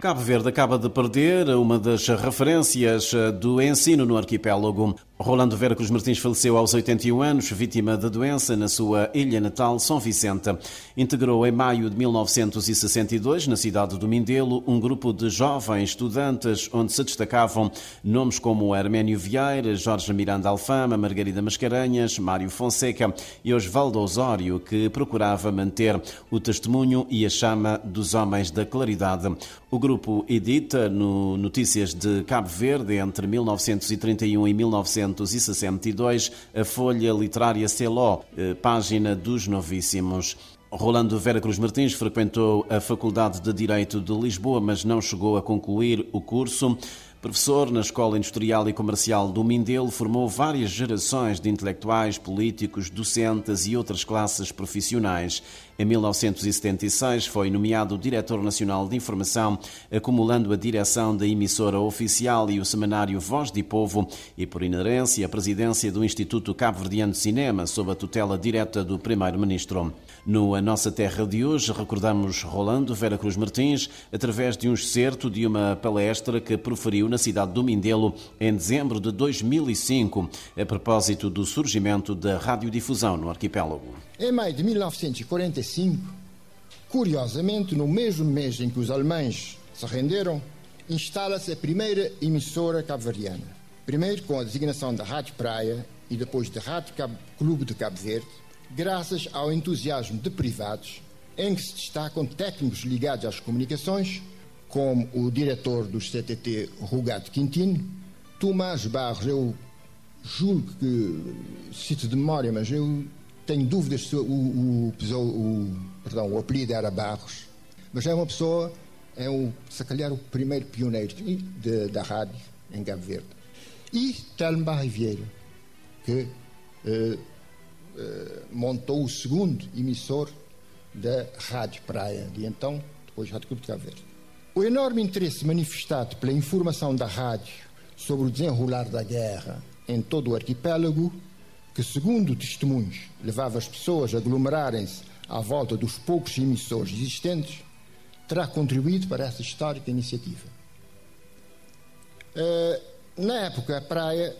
Cabo Verde acaba de perder uma das referências do ensino no arquipélago. Rolando Vera Cruz Martins faleceu aos 81 anos, vítima da doença na sua ilha natal, São Vicente. Integrou em maio de 1962, na cidade do Mindelo, um grupo de jovens estudantes onde se destacavam nomes como Arménio Vieira, Jorge Miranda Alfama, Margarida Mascarenhas, Mário Fonseca e Osvaldo Osório, que procurava manter o testemunho e a chama dos homens da claridade. O grupo edita no Notícias de Cabo Verde entre 1931 e 1962 a Folha Literária Celó, eh, página dos Novíssimos. Rolando Vera Cruz Martins frequentou a Faculdade de Direito de Lisboa, mas não chegou a concluir o curso. Professor na Escola Industrial e Comercial do Mindelo, formou várias gerações de intelectuais, políticos, docentes e outras classes profissionais. Em 1976 foi nomeado Diretor Nacional de Informação, acumulando a direção da emissora oficial e o semanário Voz de Povo e, por inerência, a presidência do Instituto Cabo-Verdiano de Cinema, sob a tutela direta do Primeiro-Ministro. No A Nossa Terra de hoje, recordamos Rolando Vera Cruz Martins através de um excerto de uma palestra que proferiu na cidade do Mindelo em dezembro de 2005, a propósito do surgimento da radiodifusão no arquipélago. Em maio de 1945, curiosamente, no mesmo mês em que os alemães se renderam, instala-se a primeira emissora cabo-verdiana. Primeiro com a designação da Rádio Praia e depois da Rádio Cabo, Clube de Cabo Verde, graças ao entusiasmo de privados, em que se destacam técnicos ligados às comunicações, como o diretor do CTT, Rugato Quintino, Tomás Barros, eu julgo que, cito de memória, mas eu tenho dúvidas se o, o, o, perdão, o apelido era Barros, mas é uma pessoa, é o, se calhar o primeiro pioneiro de, de, da rádio em Cabo Verde. E Telmo Barra Vieira, que eh, eh, montou o segundo emissor da Rádio Praia, de então, depois Rádio Clube de Cabo Verde. O enorme interesse manifestado pela informação da rádio sobre o desenrolar da guerra em todo o arquipélago, que, segundo testemunhos, levava as pessoas a aglomerarem-se à volta dos poucos emissores existentes, terá contribuído para essa histórica iniciativa. Uh, na época, a praia,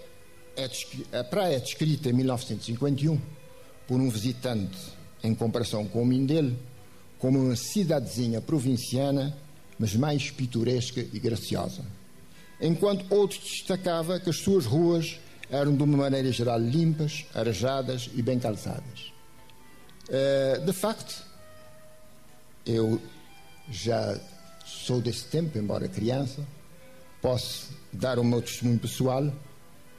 é a praia é descrita em 1951 por um visitante, em comparação com o Mindelo, como uma cidadezinha provinciana, mas mais pitoresca e graciosa. Enquanto outro destacava que as suas ruas eram, de uma maneira geral, limpas, arejadas e bem calçadas. Eh, de facto, eu já sou desse tempo, embora criança, posso dar o meu testemunho pessoal.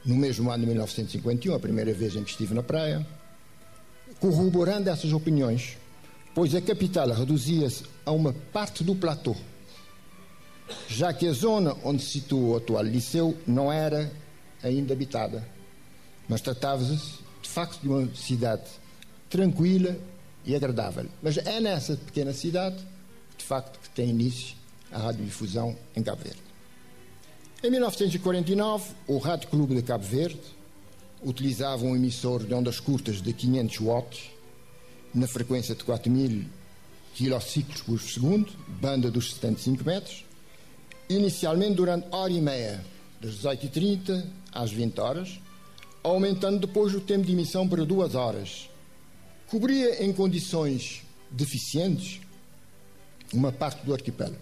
No mesmo ano de 1951, a primeira vez em que estive na praia, corroborando essas opiniões, pois a capital reduzia-se a uma parte do platô, já que a zona onde se situa o atual liceu não era ainda habitada, mas tratava-se de facto de uma cidade tranquila e agradável. Mas é nessa pequena cidade, de facto, que tem início a radiodifusão em Cabo Verde. Em 1949, o Rádio Clube de Cabo Verde utilizava um emissor de ondas curtas de 500 watts, na frequência de 4000 kilociclos por segundo, banda dos 75 metros, inicialmente durante hora e meia, das 18h30 às 20 horas, aumentando depois o tempo de emissão para duas horas. Cobria em condições deficientes uma parte do arquipélago.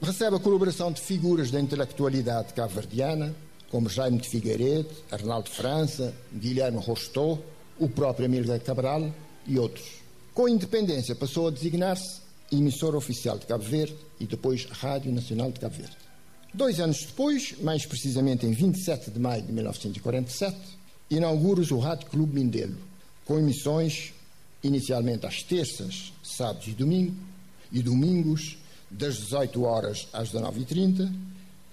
Recebe a colaboração de figuras da intelectualidade cabo-verdiana, como Jaime de Figueiredo, Arnaldo França, Guilherme Rostou, o próprio Emílio Cabral e outros. Com a independência passou a designar-se emissora oficial de Cabo Verde e depois Rádio Nacional de Cabo Verde. Dois anos depois, mais precisamente em 27 de maio de 1947, inaugura-se o Rádio Clube Mindelo, com emissões inicialmente às terças, sábados e domingos, e domingos das 18 horas às 19h30,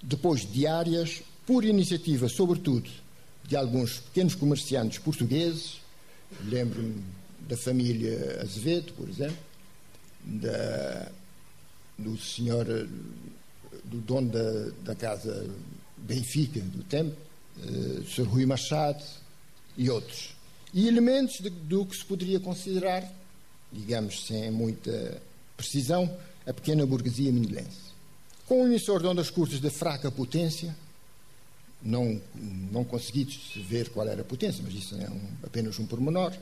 depois diárias por iniciativa, sobretudo, de alguns pequenos comerciantes portugueses, lembro-me da família Azevedo, por exemplo, da, do senhor, do dono da, da casa Benfica do tempo, uh, Sr. Rui Machado e outros. E elementos de, do que se poderia considerar, digamos sem muita precisão, a pequena burguesia mindelense com um emissor de ondas curtas de fraca potência, não, não consegui ver qual era a potência, mas isso é um, apenas um pormenor,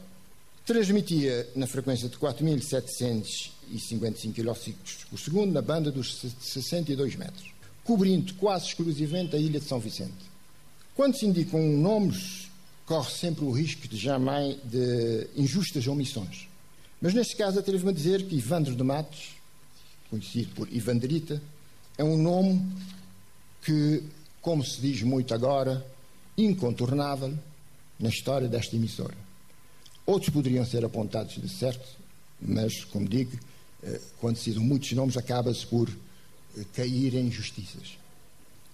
transmitia na frequência de 4.755 kHz por segundo, na banda dos 62 metros, cobrindo quase exclusivamente a ilha de São Vicente. Quando se indicam nomes, corre sempre o risco de jamais de injustas omissões. Mas neste caso atrevo-me a dizer que Ivandro de Matos, conhecido por Ivanderita, é um nome que, como se diz muito agora, incontornável na história desta emissora. Outros poderiam ser apontados de certo, mas, como digo, eh, quando se dão muitos nomes, acaba-se por eh, cair em injustiças.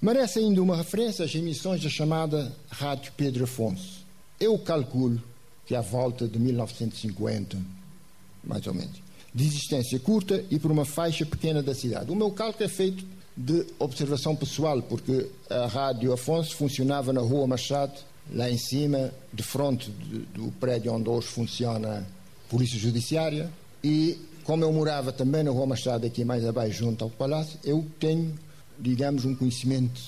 Merece ainda uma referência às emissões da chamada Rádio Pedro Afonso. Eu calculo que à volta de 1950, mais ou menos, de existência curta e por uma faixa pequena da cidade. O meu cálculo é feito de observação pessoal, porque a Rádio Afonso funcionava na Rua Machado, lá em cima, de frente do prédio onde hoje funciona a Polícia Judiciária, e como eu morava também na Rua Machado, aqui mais abaixo, junto ao Palácio, eu tenho, digamos, um conhecimento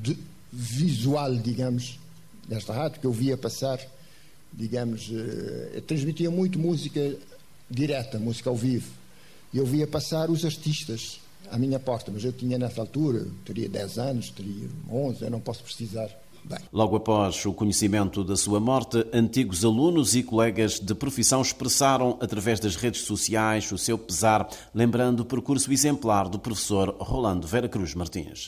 de, visual, digamos, desta rádio, que eu via passar, digamos, eh, transmitia muito música direta, música ao vivo. Eu via passar os artistas à minha porta, mas eu tinha nessa altura, teria 10 anos, teria 11, eu não posso precisar Bem. Logo após o conhecimento da sua morte, antigos alunos e colegas de profissão expressaram através das redes sociais o seu pesar, lembrando o percurso exemplar do professor Rolando Vera Cruz Martins.